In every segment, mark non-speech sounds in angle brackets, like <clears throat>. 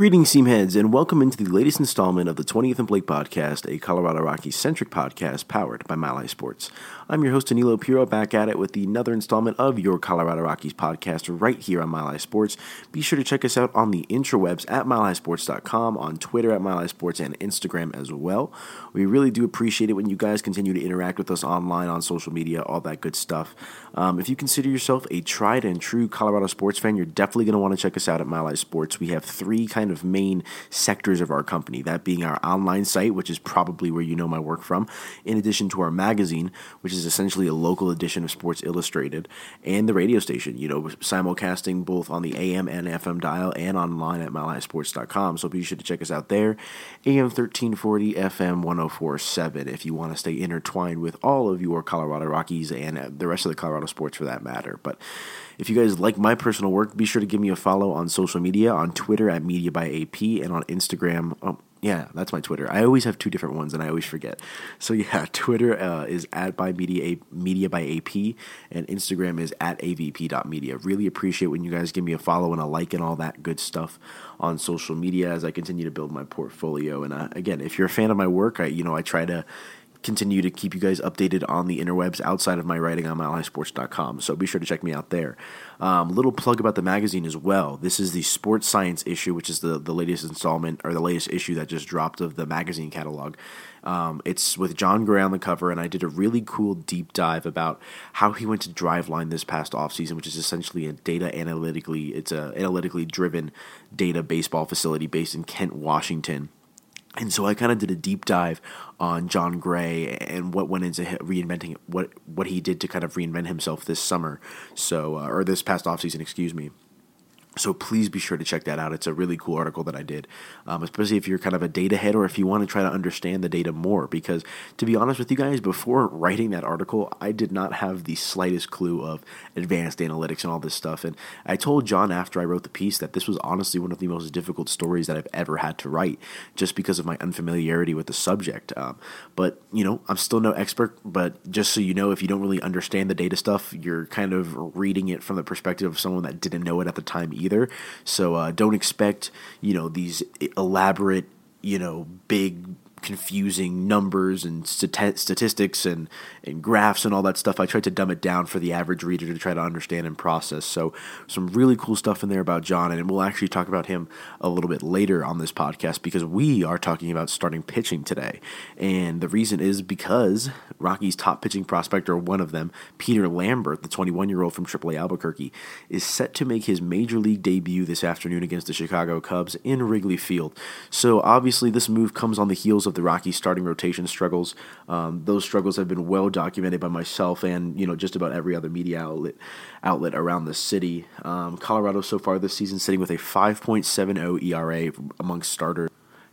Greetings, Seamheads, and welcome into the latest installment of the 20th and Blake podcast, a Colorado Rockies centric podcast powered by Mile High Sports. I'm your host, Aniello Piro, back at it with another installment of your Colorado Rockies podcast right here on Mile High Sports. Be sure to check us out on the intrawebs at milehighsports.com, on Twitter at Mile Sports, and Instagram as well. We really do appreciate it when you guys continue to interact with us online, on social media, all that good stuff. Um, if you consider yourself a tried and true Colorado sports fan, you're definitely going to want to check us out at Mile High Sports. We have three kind kind of main sectors of our company, that being our online site, which is probably where you know my work from, in addition to our magazine, which is essentially a local edition of Sports Illustrated, and the radio station, you know, simulcasting both on the AM and FM dial and online at milehighsports.com. So be sure to check us out there. AM 1340, FM 1047, if you want to stay intertwined with all of your Colorado Rockies and the rest of the Colorado sports for that matter. But if you guys like my personal work, be sure to give me a follow on social media on Twitter at Media by AP and on Instagram. Oh, yeah, that's my Twitter. I always have two different ones, and I always forget. <laughs> So yeah, <laughs> Twitter uh, is at by media media by AP, and Instagram is at avp.media. Really appreciate when you guys give me a follow and a like and all that good stuff on social media as I continue to build my portfolio. And uh, again, if you're a fan of my work, I you know I try to continue to keep you guys updated on the interwebs outside of my writing on milehighsports.com. So be sure to check me out there. Um, little plug about the magazine as well. This is the Sports Science issue, which is the, the latest installment or the latest issue that just dropped of the magazine catalog. Um, it's with Jon Gray on the cover, and I did a really cool deep dive about how he went to Driveline this past offseason, which is essentially a data analytically, it's a analytically driven data baseball facility based in Kent, Washington and so I kind of did a deep dive on Jon Gray and what went into reinventing what what he did to kind of reinvent himself this summer, so uh, or this past offseason, excuse me. So please be sure to check that out. It's a really cool article that I did, um, especially if you're kind of a data head or if you want to try to understand the data more. Because to be honest with you guys, before writing that article, I did not have the slightest clue of advanced analytics and all this stuff. And I told Jon after I wrote the piece that this was honestly one of the most difficult stories that I've ever had to write, just because of my unfamiliarity with the subject. Um, but you know, I'm still no expert. But just so you know, if you don't really understand the data stuff, you're kind of reading it from the perspective of someone that didn't know it at the time either. So uh, don't expect you know these elaborate you know big confusing numbers and statistics and, and graphs and all that stuff. I tried to dumb it down for the average reader to try to understand and process. So, some really cool stuff in there about Jon, and we'll actually talk about him a little bit later on this podcast because we are talking about starting pitching today. And the reason is because Rocky's top pitching prospect, or one of them, Peter Lambert, the 21 year old from AAA Albuquerque, is set to make his major league debut this afternoon against the Chicago Cubs in Wrigley Field. So, obviously, this move comes on the heels of the Rockies starting rotation struggles. Um, those struggles have been well documented by myself and you know just about every other media outlet outlet around the city. Um, Colorado so far this season sitting with a 5.70 ERA amongst starters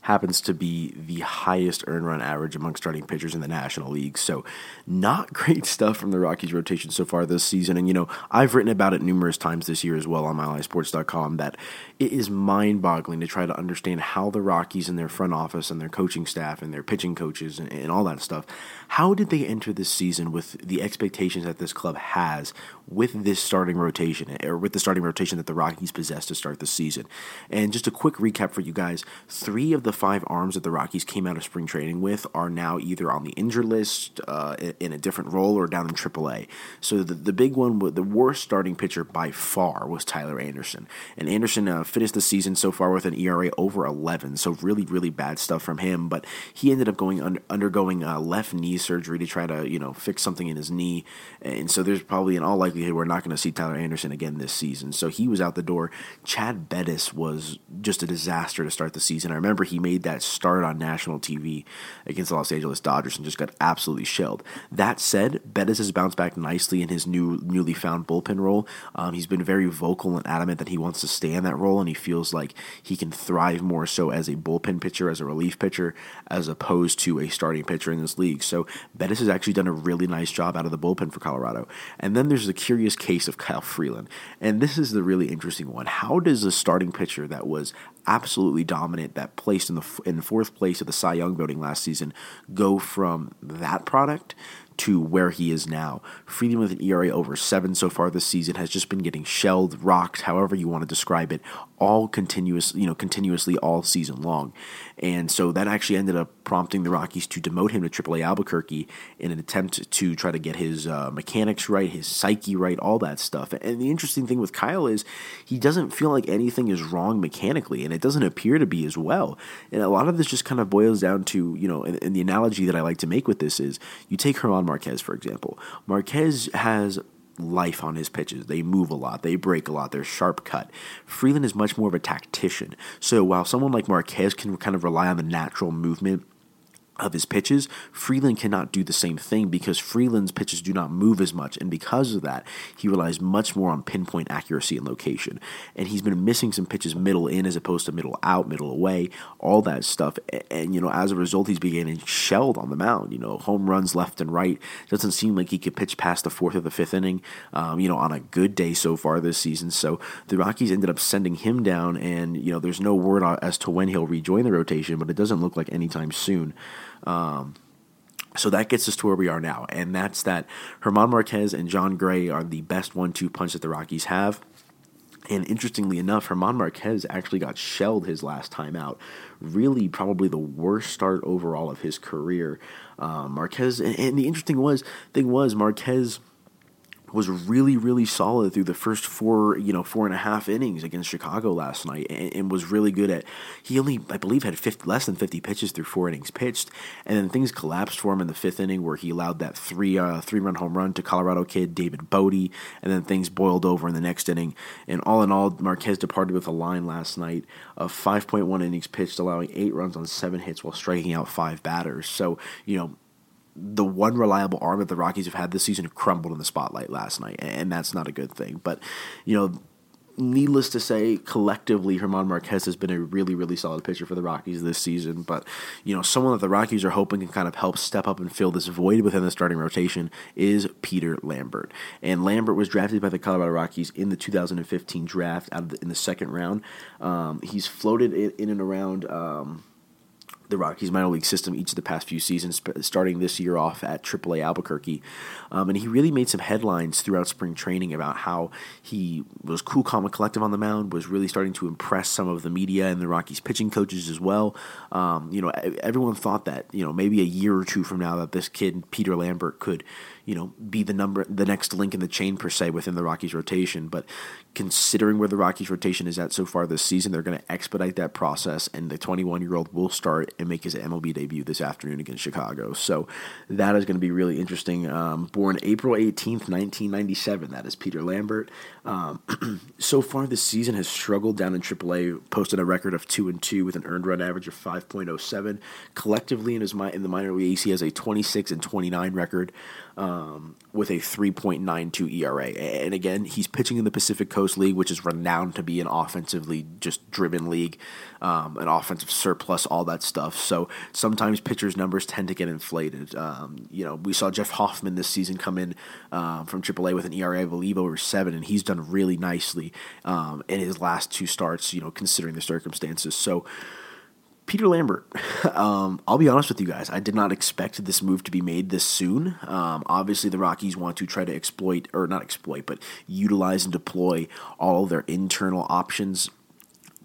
happens to be the highest earn run average among starting pitchers in the National League. So, not <laughs> great stuff from the Rockies rotation so far this season. And, you know, I've written about it numerous times this year as well on MileHighSports.com that it is mind boggling to try to understand how the Rockies and their front office and their coaching staff and their pitching coaches and, and all that stuff, how did they enter this season with the expectations that this club has with this starting rotation or with the starting rotation that the Rockies possess to start the season? And just a quick recap for you guys three of the five arms that the Rockies came out of spring training with are now either on the injured list uh, in a different role or down in AAA. So the, the big one, the worst starting pitcher by far was Tyler Anderson. And Anderson uh, finished the season so far with an ERA over 11, so really, really bad stuff from him. But he ended up going under, undergoing uh, left knee surgery to try to, you know, fix something in his knee. And so there's probably, in all likelihood, we're not going to see Tyler Anderson again this season. So he was out the door. Chad Bettis was just a disaster to start the season. I remember he made that start on national TV against the Los Angeles Dodgers and just got absolutely shelled. That said, Bettis has bounced back nicely in his new newly found bullpen role. Um, he's been very vocal and adamant that he wants to stay in that role, and he feels like he can thrive more so as a bullpen pitcher, as a relief pitcher, as opposed to a starting pitcher in this league. So Bettis has actually done a really nice job out of the bullpen for Colorado. And then there's the curious case of Kyle Freeland, and this is the really interesting one. How does a starting pitcher that was absolutely dominant, that placed in the in fourth place of the Cy Young voting last season, go from that product to where he is now. Freeland with an ERA over seven so far this season has just been getting shelled, rocked, however you want to describe it, all continuous, you know, continuously all season long. And so that actually ended up prompting the Rockies to demote him to AAA Albuquerque in an attempt to try to get his uh, mechanics right, his psyche right, all that stuff. And the interesting thing with Kyle is he doesn't feel like anything is wrong mechanically, and it doesn't appear to be as well. And a lot of this just kind of boils down to, you know, and, and the analogy that I like to make with this is you take German Marquez, for example. Marquez has life on his pitches. They move a lot, they break a lot, they're sharp cut. Freeland is much more of a tactician. So while someone like Marquez can kind of rely on the natural movement of his pitches, Freeland cannot do the same thing because Freeland's pitches do not move as much. And because of that, he relies much more on pinpoint accuracy and location. And he's been missing some pitches middle in as opposed to middle out, middle away, all that stuff. And, you know, as a result, he's beginning shelled on the mound. You know, home runs left and right. Doesn't seem like he could pitch past the fourth or the fifth inning, um, you know, on a good day so far this season. So the Rockies ended up sending him down. And, you know, there's no word as to when he'll rejoin the rotation, but it doesn't look like anytime soon. Um, so that gets us to where we are now, and that's that Herman Marquez and Jon Gray are the best one-two punch that the Rockies have. And interestingly enough, Herman Marquez actually got shelled his last time out. Really, probably the worst start overall of his career. Um, Marquez, and, and, the interesting was thing was Marquez was really really solid through the first four you know four and a half innings against Chicago last night and, and was really good at he only I believe had 50, less than 50 pitches through four innings pitched and then things collapsed for him in the fifth inning where he allowed that three uh, three run home run to Colorado kid David Bote and then things boiled over in the next inning. And all in all Marquez departed with a line last night of 5.1 innings pitched allowing eight runs on seven hits while striking out five batters. So you know the one reliable arm that the Rockies have had this season crumbled in the spotlight last night, and that's not a good thing. But you know, needless to say, collectively, Herman Marquez has been a really, really solid pitcher for the Rockies this season. But, you know, someone that the Rockies are hoping can kind of help step up and fill this void within the starting rotation is Peter Lambert. And Lambert was drafted by the Colorado Rockies in the 2015 draft out the, in the second round. Um, he's floated in, in and around. Um, the Rockies minor league system each of the past few seasons, starting this year off at AAA Albuquerque. Um, and he really made some headlines throughout spring training about how he was cool, calm, and collective on the mound, was really starting to impress some of the media and the Rockies pitching coaches as well. Um, you know, everyone thought that, you know, maybe a year or two from now that this kid, Peter Lambert, could – you know, be the number, the next link in the chain per se within the Rockies rotation. But considering where the Rockies rotation is at so far this season, they're going to expedite that process, and the 21 year old will start and make his MLB debut this afternoon against Chicago. So that is going to be really interesting. Um, born April 18th, 1997, that is Peter Lambert. Um, <clears throat> so far this season has struggled down in AAA, posted a record of two and two with an earned run average of 5.07. Collectively in his in the minor leagues, he has a 26 and 29 record um, with a 3.92 ERA. And again, he's pitching in the Pacific Coast League, which is renowned to be an offensively just driven league, um, an offensive surplus, all that stuff. So sometimes pitchers' numbers tend to get inflated. Um, you know, we saw Jeff Hoffman this season come in uh, from AAA with an ERA, I believe, over seven, and he's done really nicely um, in his last two starts, you know, considering the circumstances. So, Peter Lambert. <laughs> Um, I'll be honest with you guys. I did not expect this move to be made this soon. Um, obviously, the Rockies want to try to exploit, or not exploit, but utilize and deploy all their internal options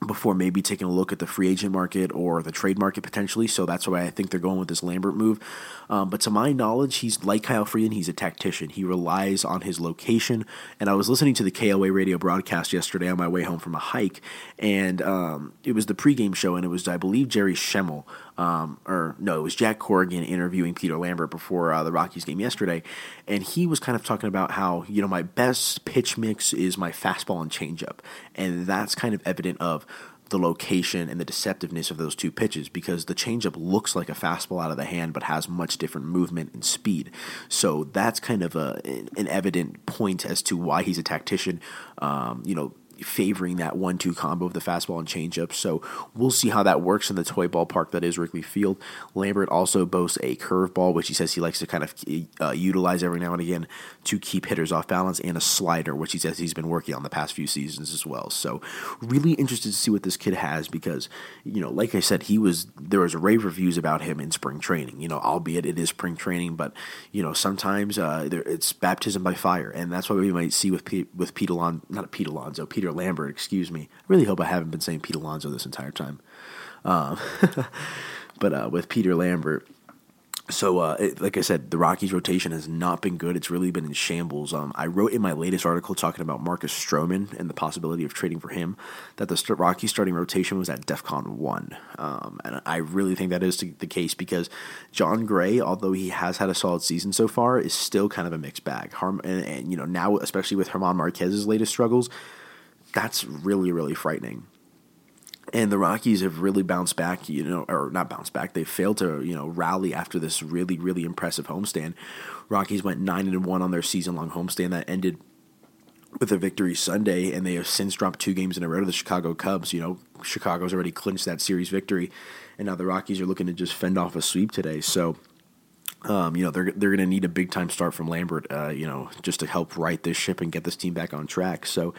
before maybe taking a look at the free agent market or the trade market potentially. So that's why I think they're going with this Lambert move. Um, but to my knowledge, he's like Kyle Freeland, he's a tactician. He relies on his location. And I was listening to the KOA radio broadcast yesterday on my way home from a hike, and um, it was the pregame show, and it was, I believe, Jerry Schemmel um, or no, it was Jack Corrigan interviewing Peter Lambert before uh, the Rockies game yesterday, and he was kind of talking about how you know my best pitch mix is my fastball and changeup, and that's kind of evident of the location and the deceptiveness of those two pitches because the changeup looks like a fastball out of the hand but has much different movement and speed. So that's kind of a, an evident point as to why he's a tactician. Um, you know, favoring that one-two combo of the fastball and changeup. So we'll see how that works in the toy ballpark that is Wrigley Field. Lambert also boasts a curveball, which he says he likes to kind of uh, utilize every now and again to keep hitters off balance, and a slider, which he says he's been working on the past few seasons as well. So really interested to see what this kid has because you know, like I said, he was there was rave reviews about him in spring training. You know, albeit it is spring training, but you know sometimes uh, there, it's baptism by fire, and that's what we might see with Pete, with Pete Alonso, not Pete Alonso, Peter Lambert. Excuse me. I really hope I haven't been saying Pete Alonso this entire time. Um, <laughs> but uh, with Peter Lambert, so, uh, it, like I said, the Rockies' rotation has not been good. It's really been in shambles. Um, I wrote in my latest article talking about Marcus Stroman and the possibility of trading for him that the St- Rockies' starting rotation was at DEFCON 1. Um, and I really think that is the case because Jon Gray, although he has had a solid season so far, is still kind of a mixed bag. And, and, you know, now, especially with German Marquez's latest struggles, that's really, really frightening and the Rockies have really bounced back, you know, or not bounced back. They failed to, you know, rally after this really, really impressive homestand. Rockies went nine and one on their season-long homestand that ended with a victory Sunday, and they have since dropped two games in a row to the Chicago Cubs. You know, Chicago's already clinched that series victory, and now the Rockies are looking to just fend off a sweep today. So. Um, you know they're they're going to need a big time start from Lambert, uh, you know, just to help right this ship and get this team back on track. So,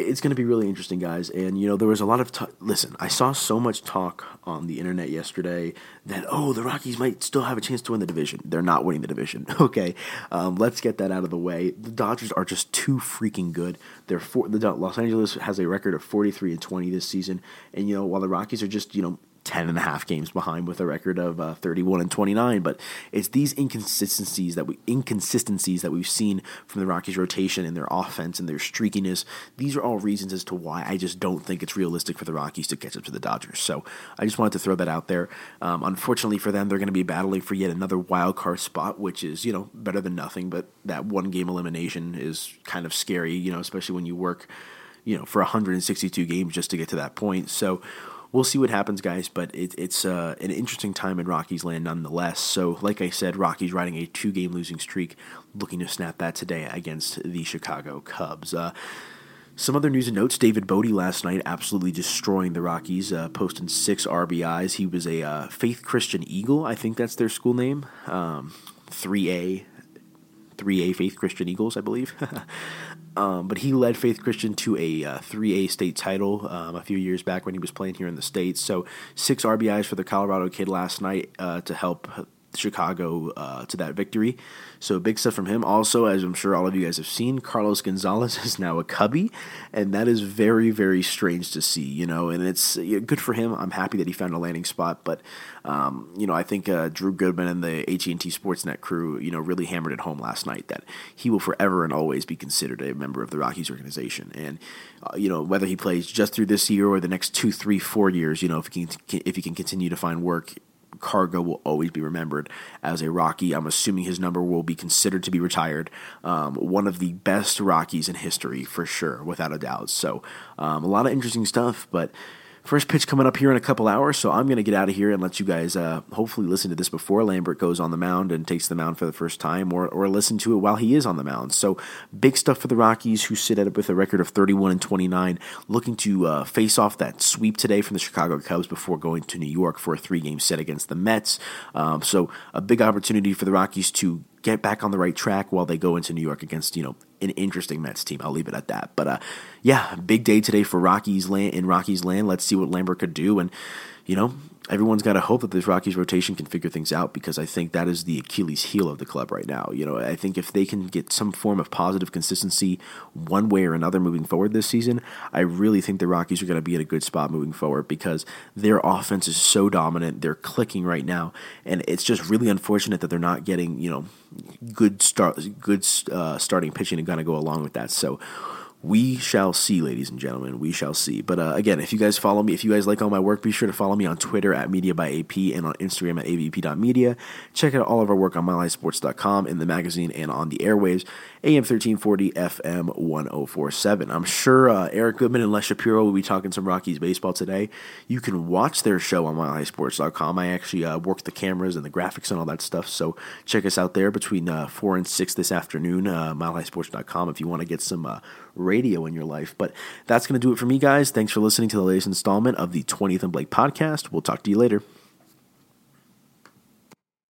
it's going to be really interesting, guys. And you know, there was a lot of t- listen. I saw so much talk on the internet yesterday that oh, the Rockies might still have a chance to win the division. They're not winning the division. <laughs> Okay, um, let's get that out of the way. The Dodgers are just too freaking good. They're for, the Los Angeles has a record of forty three and twenty this season, and you know, while the Rockies are just you know 10 and a half games behind with a record of uh, 31 and 29 but it's these inconsistencies that we inconsistencies that we've seen from the Rockies rotation and their offense and their streakiness. These are all reasons as to why I just don't think it's realistic for the Rockies to catch up to the Dodgers. So I just wanted to throw that out there. Um, unfortunately for them they're going to be battling for yet another wild card spot which is you know better than nothing but that one game elimination is kind of scary you know especially when you work you know for 162 games just to get to that point. So we'll see what happens, guys. But it, it's uh, an interesting time in Rockies land nonetheless. So, like I said, Rockies riding a two game losing streak, looking to snap that today against the Chicago Cubs. Uh, some other news and notes: David Bote last night absolutely destroying the Rockies, uh, posting six RBIs. He was a uh, Faith Christian Eagle, I think that's their school name. Um, 3A 3A Faith Christian Eagles, I believe. <laughs> um, but he led Faith Christian to a uh, 3A state title um, a few years back when he was playing here in the States. So, six RBIs for the Colorado kid last night uh, to help Chicago uh, to that victory. So big stuff from him. Also, as I'm sure all of you guys have seen, Carlos Gonzalez <laughs> is now a Cubby, and that is very, very strange to see. You know, and it's good for him. I'm happy that he found a landing spot. But um, you know, I think uh, Drew Goodman and the AT&T Sportsnet crew, you know, really hammered it home last night that he will forever and always be considered a member of the Rockies organization. And uh, you know, whether he plays just through this year or the next two, three, four years, you know, if he can if he can continue to find work Cargo will always be remembered as a Rocky. I'm assuming his number will be considered to be retired. Um, one of the best Rockies in history, for sure, without a doubt. So, um, a lot of interesting stuff, but First pitch coming up here in a couple hours, so I'm going to get out of here and let you guys uh, hopefully listen to this before Lambert goes on the mound and takes the mound for the first time, or, or listen to it while he is on the mound. So big stuff for the Rockies, who sit at with a record of 31 and 29, looking to uh, face off that sweep today from the Chicago Cubs before going to New York for a three-game set against the Mets. Um, so a big opportunity for the Rockies to get back on the right track while they go into New York against you know an interesting Mets team. I'll leave it at that. But uh, yeah, big day today for Rockies land in Rockies land. Let's see what Lambert could do, and you know everyone's got to hope that this Rockies rotation can figure things out because I think that is the Achilles heel of the club right now. You know, I think if they can get some form of positive consistency one way or another moving forward this season, I really think the Rockies are going to be in a good spot moving forward because their offense is so dominant. They're clicking right now, and it's just really unfortunate that they're not getting, you know, good start good uh, starting pitching and going to go along with that. So we shall see, ladies and gentlemen. We shall see. But uh, again, if you guys follow me, if you guys like all my work, be sure to follow me on Twitter at Media by AP and on Instagram at avp.media. Check out all of our work on MileHighSports.com, in the magazine, and on the airwaves. AM 1340, FM 1047. I'm sure uh, Eric Goodman and Les Shapiro will be talking some Rockies baseball today. You can watch their show on MileHighSports.com. I actually uh, work the cameras and the graphics and all that stuff, so check us out there between uh, 4 and 6 this afternoon, uh, MileHighSports.com, if you want to get some uh, radio in your life. But that's going to do it for me, guys. Thanks for listening to the latest installment of the 20th and Blake podcast. We'll talk to you later.